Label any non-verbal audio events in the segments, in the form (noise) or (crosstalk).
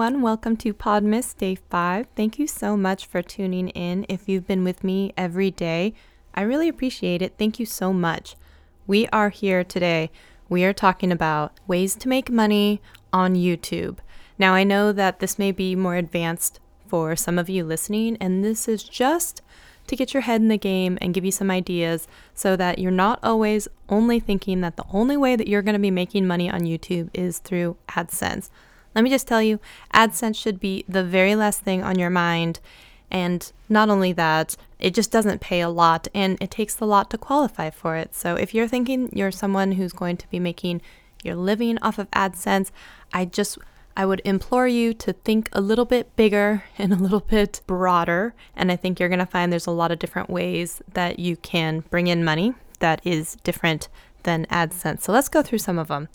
everyone. Welcome to Podmas Day 5. Thank you so much for tuning in. If you've been with me every day, I really appreciate it. Thank you so much. We are here today. We are talking about ways to make money on YouTube. Now, I know that this may be more advanced for some of you listening, and this is just to get your head in the game and give you some ideas so that you're not always only thinking that the only way that you're going to be making money on YouTube is through AdSense. Let me just tell you, AdSense should be the very last thing on your mind. And not only that, it just doesn't pay a lot and it takes a lot to qualify for it. So if you're thinking you're someone who's going to be making your living off of AdSense, I just I would implore you to think a little bit bigger (laughs) and a little bit broader. And I think you're going to find there's a lot of different ways that you can bring in money that is different than AdSense. So let's go through some of them.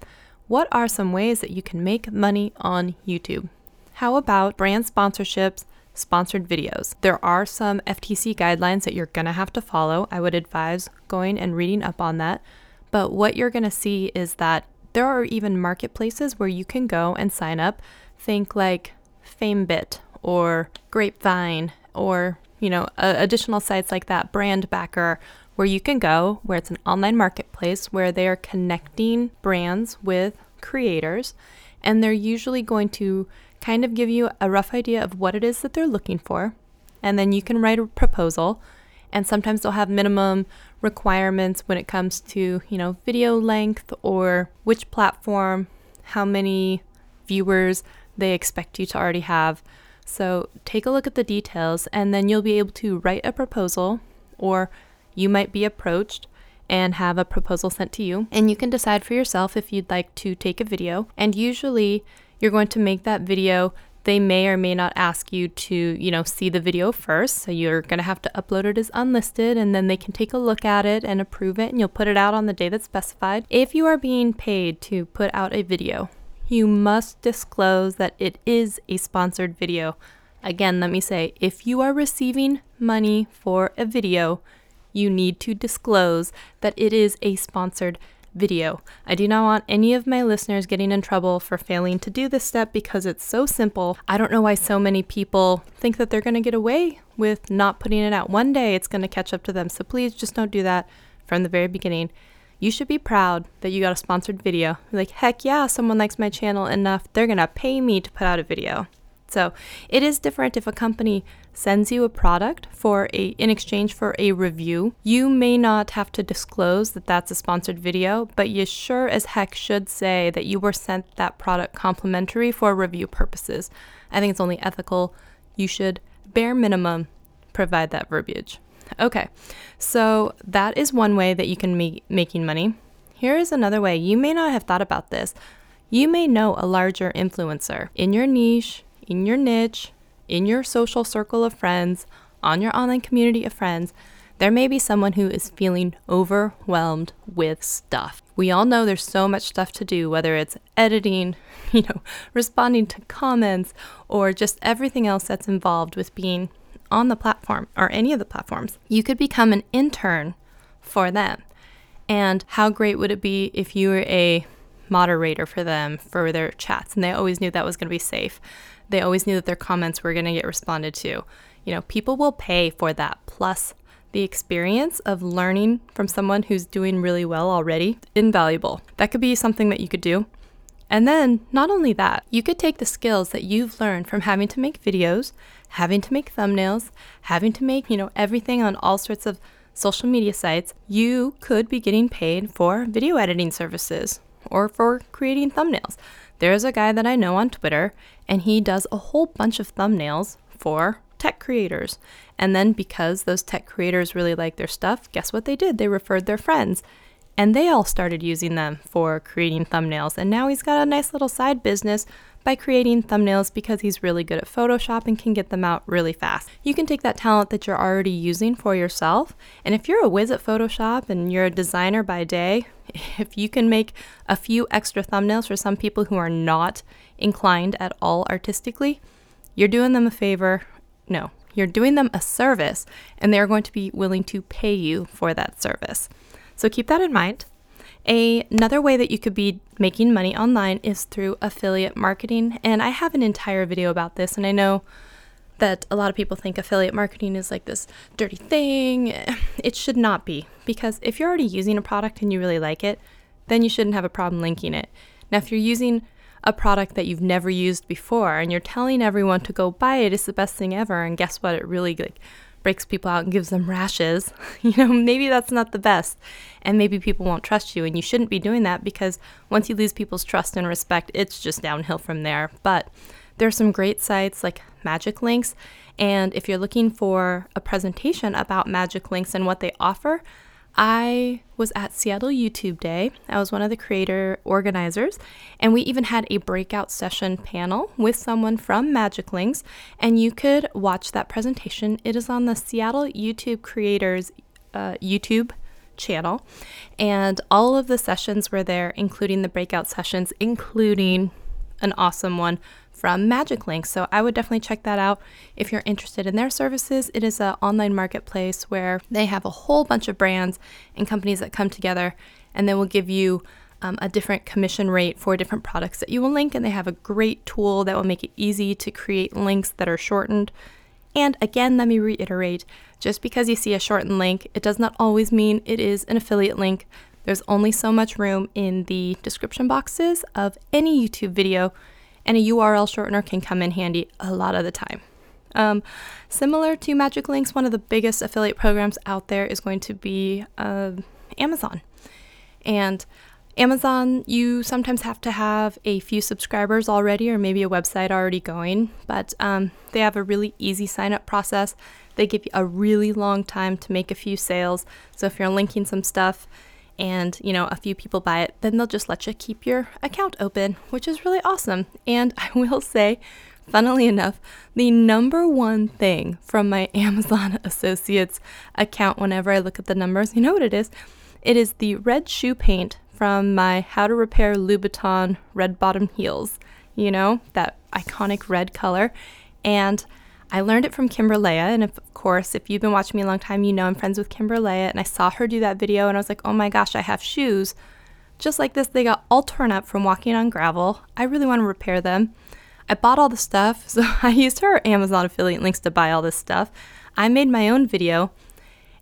What are some ways that you can make money on YouTube? How about brand sponsorships, sponsored videos? There are some FTC guidelines that you're to have to follow. I would advise going and reading up on that. But what you're to see is that there are even marketplaces where you can go and sign up. Think like FameBit or Grapevine or, you know, uh, additional sites like that, Brandbacker, where you can go, where it's an online marketplace where they are connecting brands with creators. And they're usually going to kind of give you a rough idea of what it is that they're looking for. And then you can write a proposal. And sometimes they'll have minimum requirements when it comes to, you know, video length or which platform, how many viewers they expect you to already have. So take a look at the details and then you'll be able to write a proposal or you might be approached and have a proposal sent to you, and you can decide for yourself if you'd like to take a video. And usually, you're going to make that video. They may or may not ask you to, you know, see the video first. So you're going to have to upload it as unlisted and then they can take a look at it and approve it and you'll put it out on the day that's specified. If you are being paid to put out a video, you must disclose that it is a sponsored video. Again, let me say if you are receiving money for a video, you need to disclose that it is a sponsored video. I do not want any of my listeners getting in trouble for failing to do this step because it's so simple. I don't know why so many people think that they're going to get away with not putting it out. One day it's going to catch up to them. So please just don't do that from the very beginning. You should be proud that you got a sponsored video. Like, heck yeah, someone likes my channel enough, they're going to pay me to put out a video. So it is different if a company sends you a product for a in exchange for a review. You may not have to disclose that that's a sponsored video, but you sure as heck should say that you were sent that product complimentary for review purposes. I think it's only ethical. You should bare minimum provide that verbiage. Okay, so that is one way that you can be making money. Here is another way. You may not have thought about this. You may know a larger influencer in your niche, in your niche, in your social circle of friends, on your online community of friends, there may be someone who is feeling overwhelmed with stuff. We all know there's so much stuff to do, whether it's editing, (laughs) you know, responding to comments, or just everything else that's involved with being on the platform or any of the platforms. You could become an intern for them. And how great would it be if you were a moderator for them for their chats and they always knew that was going to be safe? They always knew that their comments were going to get responded to. You know, people will pay for that plus the experience of learning from someone who's doing really well already invaluable. That could be something that you could do. And then, not only that, you could take the skills that you've learned from having to make videos, having to make thumbnails, having to make, you know, everything on all sorts of social media sites. You could be getting paid for video editing services or for creating thumbnails. There's a guy that I know on Twitter, and he does a whole bunch of thumbnails for tech creators. And then because those tech creators really like their stuff, guess what they did? They referred their friends. And they all started using them for creating thumbnails. And now he's got a nice little side business by creating thumbnails because he's really good at Photoshop and can get them out really fast. You can take that talent that you're already using for yourself. And if you're a whiz at Photoshop and you're a designer by day, (laughs) if you can make a few extra thumbnails for some people who are not inclined at all artistically, you're doing them a favor. No, you're doing them a service, and they're going to be willing to pay you for that service. So keep that in mind. Another way that you could be making money online is through affiliate marketing. And I have an entire video about this, and I know that a lot of people think affiliate marketing is like this dirty thing. (laughs) It should not be, because if you're already using a product and you really like it, then you shouldn't have a problem linking it. Now, if you're using a product that you've never used before and you're telling everyone to go buy it, it's the best thing ever, and guess what? It really like breaks people out and gives them rashes, (laughs) you know, maybe that's not the best. And maybe people won't trust you. And you shouldn't be doing that because once you lose people's trust and respect, it's just downhill from there. But there are some great sites like Magic Links. And if you're looking for a presentation about Magic Links and what they offer, I was at Seattle YouTube Day. I was one of the creator organizers, and we even had a breakout session panel with someone from Magic Links, and you could watch that presentation. It is on the Seattle YouTube Creators uh, YouTube channel, and all of the sessions were there, including the breakout sessions, including an awesome one from Magic Link. So I would definitely check that out if you're interested in their services. It is an online marketplace where they have a whole bunch of brands and companies that come together and they will give you um, a different commission rate for different products that you will link. And they have a great tool that will make it easy to create links that are shortened. And again, let me reiterate just because you see a shortened link, it does not always mean it is an affiliate link. There's only so much room in the description boxes of any YouTube video and a URL shortener can come in handy a lot of the time. Um, similar to Magic Links, one of the biggest affiliate programs out there is going to be uh, Amazon. And Amazon, you sometimes have to have a few subscribers already or maybe a website already going, but um, they have a really easy sign up process. They give you a really long time to make a few sales. So if you're linking some stuff, and you know a few people buy it then they'll just let you keep your account open which is really awesome. And (laughs) i will say funnily enough the number one thing from my (laughs) amazon associates account whenever i look at the numbers you know what it is? It is the red shoe paint from my how to repair louboutin red bottom heels you know that iconic red color. And I learned it from Kimberlea, and of course, if you've been watching me a long time, you know I'm friends with Kimberlea, and I saw her do that video, and I was like, oh my gosh, I have shoes just like this. They got all torn up from walking on gravel. I really want to repair them. I bought all the stuff, (laughs) so I used her Amazon affiliate links to buy all this stuff. I made my own video,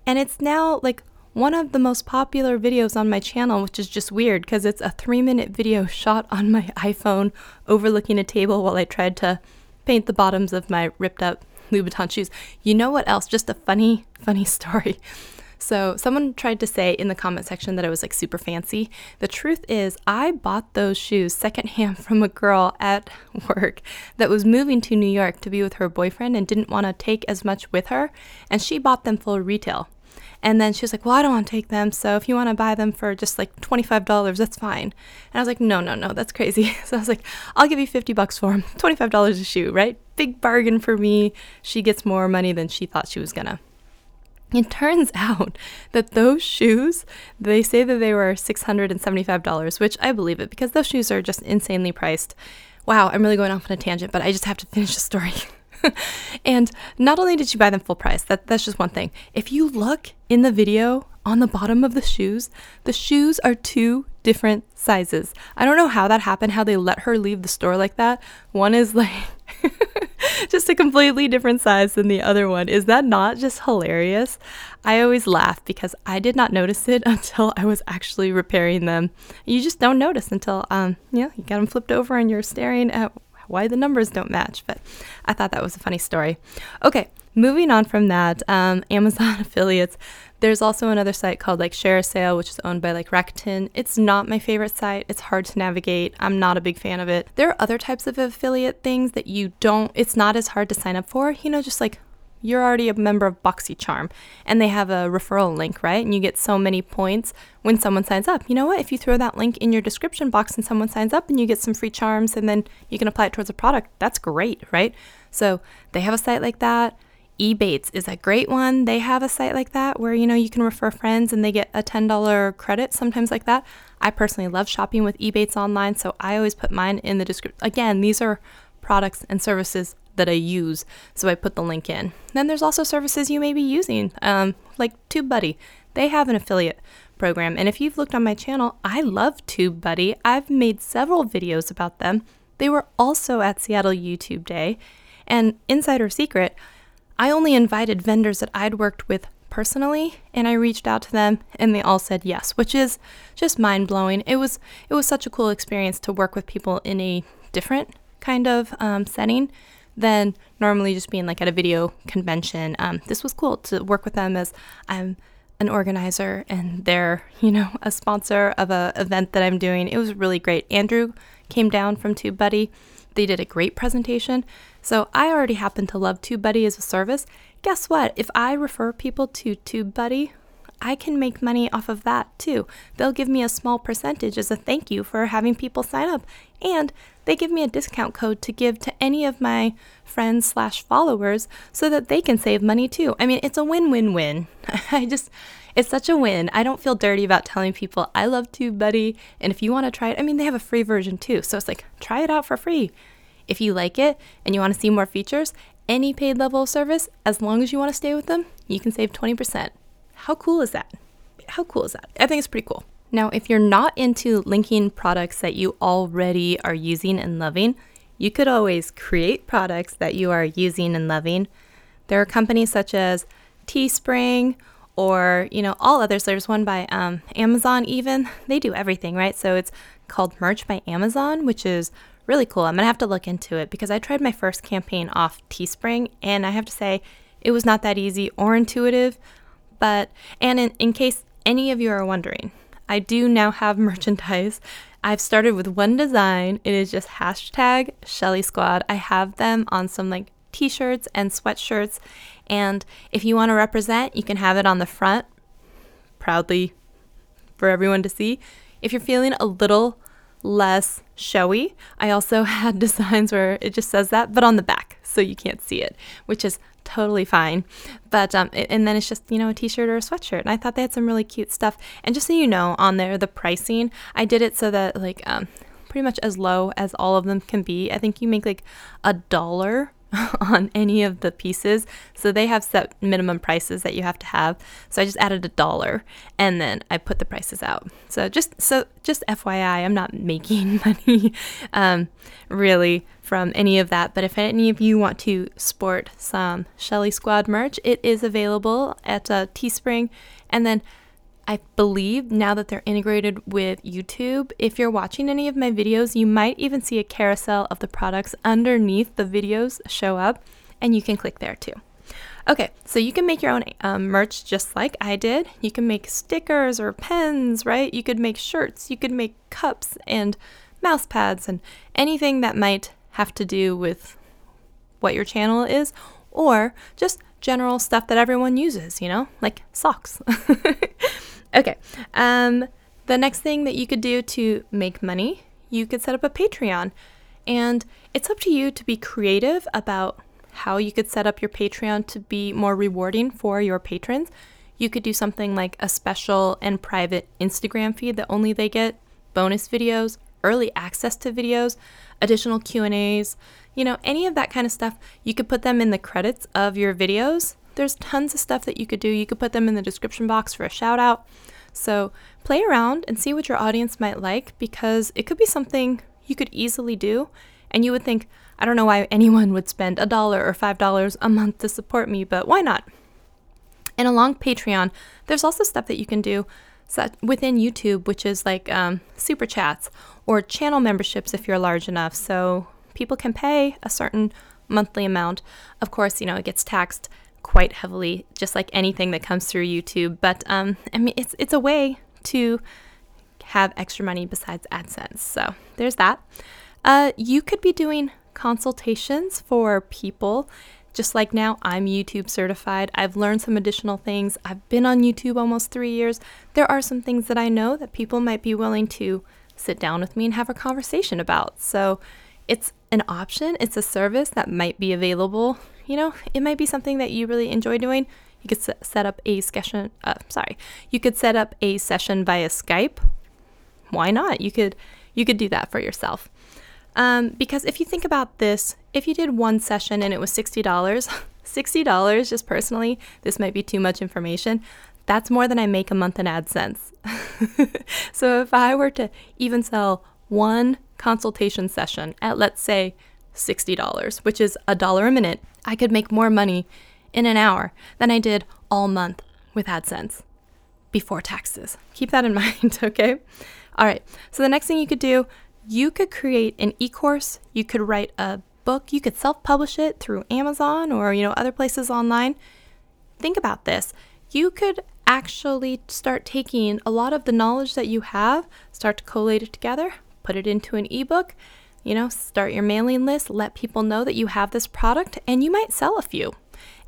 and it's now like one of the most popular videos on my channel, which is just weird because it's a three minute video (laughs) shot on my iPhone overlooking a table while I tried to paint the bottoms of my ripped up Louboutin shoes. You know what else? Just a funny, (laughs) funny story. So, someone tried to say in the comment section that I was like super fancy. The truth is, I bought those shoes secondhand from a girl at (laughs) work that was moving to New York to be with her boyfriend and didn't want to take as much with her, and she bought them full retail. And then she was like, Well, I don't want to take them. So if you want to buy them for just like $25, that's fine. And I was like, No, no, no, that's crazy. (laughs) So I was like, I'll give you 50 bucks for them. (laughs) $25 a shoe, right? Big bargain for me. She gets more money than she thought she was going to. It turns (laughs) out that those shoes, they say that they were $675, which I believe it because those shoes are just insanely priced. Wow, I'm really going off on a tangent, but I just have to finish the story. (laughs) and not only did she buy them full price, that, that's just one thing. If you look in the video on the bottom of the shoes, the shoes are two different sizes. I don't know how that happened, how they let her leave the store like that. One is like (laughs) just a completely different size than the other one. Is that not just hilarious? I always laugh because I did not notice it (laughs) until I was actually repairing them. You just don't notice until um yeah, you got them flipped over and you're staring at why the numbers don't match, but I thought that was a funny story. Okay, moving on from that, um, (laughs) Amazon affiliates. There's also another site called like ShareASale, which is owned by like Rakuten. It's not my favorite site. It's hard to navigate. I'm not a big fan of it. There are other types of affiliate things that you don't, it's not as hard to sign up for. You know, just like you're already a member of BoxyCharm and they have a referral link, right? And you get so many points when someone signs up. You know what? If you throw that link in your description box and someone signs up and you get some free charms and then you can apply it towards a product, that's great, right? So they have a site like that. Ebates is a great one. They have a site like that where you know you can refer friends and they get a $10 credit, sometimes like that. I personally love shopping with Ebates online, so I always put mine in the description. Again, these are products and services that I use, so I put the link in. Then there's also services you may be using, um, like TubeBuddy. they have an affiliate program. And if you've looked on my channel, I love TubeBuddy. I've made several videos about them. They were also at Seattle YouTube Day. And insider secret, I only invited vendors that I'd worked with personally and I reached out to them and they all said yes, which is just mind-blowing. It was it was such a cool experience to work with people in a different kind of um, setting than normally just being like at a video convention. Um, this was cool to work with them as I'm an organizer and they're, you know, a sponsor of a event that I'm doing. It was really great. Andrew came down from TubeBuddy. They did a great presentation. So I already happen to love TubeBuddy as a service. Guess what? If I refer people to TubeBuddy, I can make money off of that too. They'll give me a small percentage as a thank you for having people sign up, and they give me a discount code to give to any of my friends slash followers so that they can save money too. I mean, it's a win-win-win. (laughs) I just it's such a win. I don't feel dirty about telling people I love TubeBuddy, and if you want to try it, I mean, they have a free version too. So it's like try it out for free. If you like it and you want to see more features, any paid level of service, as long as you want to stay with them, you can save 20%. How cool is that? How cool is that? I think it's pretty cool. Now, if you're not into linking products that you already are using and loving, you could always create products that you are using and loving. There are companies such as Teespring or, you know, all others. There's one by um, Amazon even. (laughs) They do everything, right? So it's called Merch by Amazon, which is really cool. I'm going to have to look into it because I tried my first campaign off Teespring and I have to say it was not that easy or intuitive but, and in, in case any of you are wondering, I do now have (laughs) merchandise. I've started with one design. It is just hashtag Shelly Squad. I have them on some like t shirts and sweatshirts. And if you want to represent, you can have it on the front proudly for everyone to see. If you're feeling a little less showy, I also (laughs) had designs where it just says that, but on the back so you can't see it, which is totally fine. But um, and then it's just you know a t-shirt or a sweatshirt, and I thought they had some really cute stuff. And just so you know, on there the pricing, I did it so that like um, pretty much as low as all of them can be. I think you make like a dollar (laughs) on any of the pieces. So they have set minimum prices that you have to have. So I just added a dollar and then I put the prices out. So just so just FYI, I'm not (laughs) making money um, really from any of that. But if any of you want to sport some Shelly Squad merch, it is available at uh, Teespring. And then I believe now that they're integrated with YouTube, if you're watching any of my videos, you might even see a carousel of the products underneath the videos show up, and you can click there too. Okay, so you can make your own um, merch just like I did. You can make stickers or pens, right? You could make shirts, you could make cups and mouse pads and anything that might have to do with what your channel is, or just general stuff that everyone uses, you know, like socks. (laughs) Okay. Um, the next thing that you could do to make money, you could set up a Patreon. And it's up to you to be creative about how you could set up your Patreon to be more rewarding for your patrons. You could do something like a special and private Instagram feed that only they get, bonus videos, early access to videos, additional Q&As, you know, any of that kind of stuff. You could put them in the credits of your videos there's tons of stuff that you could do. You could put them in the description box for a shout out. So play around and see what your audience might like because it could be something you could easily do. And you would think, I don't know why anyone would spend a dollar or five dollars a month to support me, but why not? And along Patreon, there's also stuff that you can do within YouTube, which is like um, super chats or channel memberships if you're large enough. So people can pay a certain monthly amount. Of course, you know, it gets taxed quite heavily, just like anything that comes through YouTube. But um, I mean, it's it's a way to have extra money besides AdSense. So there's that. Uh, you could be doing consultations for people. Just like now, I'm YouTube certified. I've learned some additional things. I've been on YouTube almost three years. There are some things that I know that people might be willing to sit down with me and have a conversation about. So it's an option, it's a service that might be available you know, it might be something that you really enjoy doing. You could set up a session. Uh, sorry, you could set up a session via Skype. Why not? You could you could do that for yourself. Um, because if you think about this, if you did one session and it was sixty dollars, (laughs) sixty dollars just personally, this might be too much information. That's more than I make a month in AdSense. (laughs) so if I were to even sell one consultation session at, let's say, $60, which is a dollar a minute, I could make more money in an hour than I did all month with AdSense before taxes. Keep that in (laughs) mind, okay? All right, so the next thing you could do, you could create an e course, you could write a book, you could self publish it through Amazon or, you know, other places online. Think about this. You could actually start taking a lot of the knowledge that you have, start to collate it together, put it into an ebook, you know, start your mailing list, let people know that you have this product, and you might sell a few.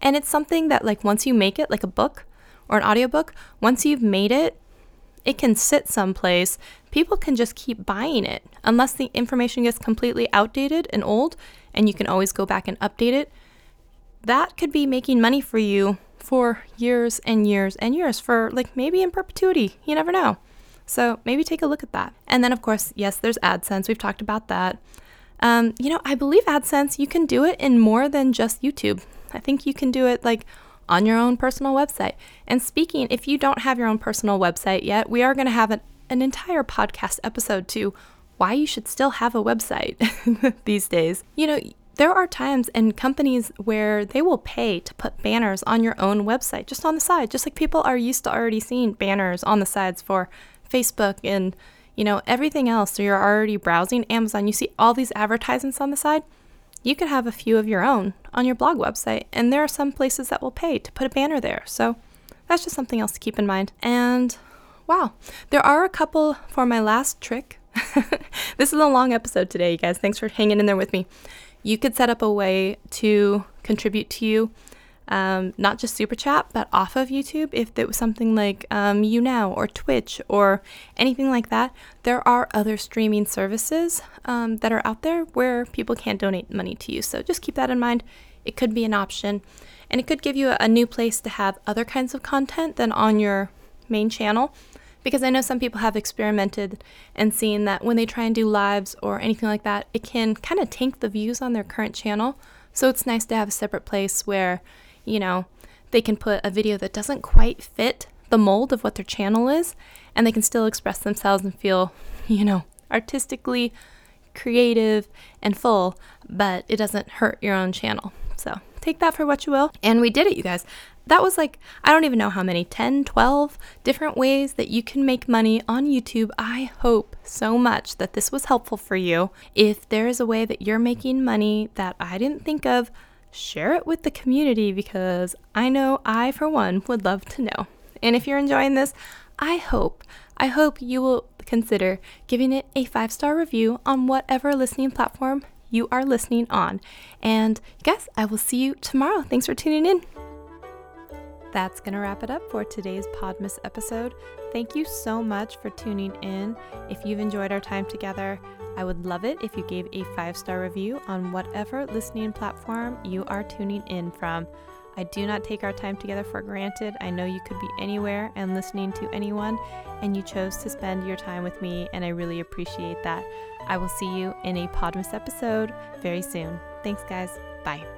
And it's something that, like, once you make it, like a book or an audiobook, once you've made it, it can sit someplace. People can just keep buying it unless the information gets completely outdated and old, and you can always go back and update it. That could be making money for you for years and years and years, for like maybe in perpetuity. You never know. So maybe take a look at that. And then, of course, yes, there's AdSense. We've talked about that. Um, you know, I believe AdSense, you can do it in more than just YouTube. I think you can do it like on your own personal website. And speaking, if you don't have your own personal website yet, we are going to have an, an entire podcast episode to why you should still have a website (laughs) these days. You know, there are times and companies where they will pay to put banners on your own website, just on the side, just like people are used to already seeing banners on the sides for Facebook and you know everything else. So you're already browsing Amazon, you see all these advertisements on the side. You could have a few of your own on your blog website, and there are some places that will pay to put a banner there. So that's just something else to keep in mind. And wow, there are a couple for my last trick. (laughs) this is a long episode today, you guys. Thanks for hanging in there with me. You could set up a way to contribute to you um, not just Super Chat, but off of YouTube. If it was something like um, YouNow or Twitch or anything like that, there are other streaming services um, that are out there where people can donate money to you. So just keep that in mind. It could be an option, and it could give you a, a new place to have other kinds of content than on your main channel. Because I know some people have experimented and seen that when they try and do lives or anything like that, it can kind of tank the views on their current channel. So it's nice to have a separate place where you know, they can put a video that doesn't quite fit the mold of what their channel is, and they can still express themselves and feel, you know, artistically creative and full, but it doesn't hurt your own channel. So take that for what you will. And we did it, you guys. That was like, I don't even know how many 10, 12 different ways that you can make money on YouTube. I hope so much that this was helpful for you. If there is a way that you're making money that I didn't think of, share it with the community because I know I, for one, would love to know. And if you're enjoying this, I hope, I hope you will consider giving it a five star review on whatever listening platform you are listening on. And guys, I will see you tomorrow. Thanks for tuning in. That's going to wrap it up for today's Podmas episode. Thank you so much for tuning in. If you've enjoyed our time together, I would love it if you gave a five star review on whatever listening platform you are tuning in from. I do not take our time together for granted. I know you could be anywhere and listening to anyone, and you chose to spend your time with me, and I really appreciate that. I will see you in a Podmas episode very soon. Thanks, guys. Bye.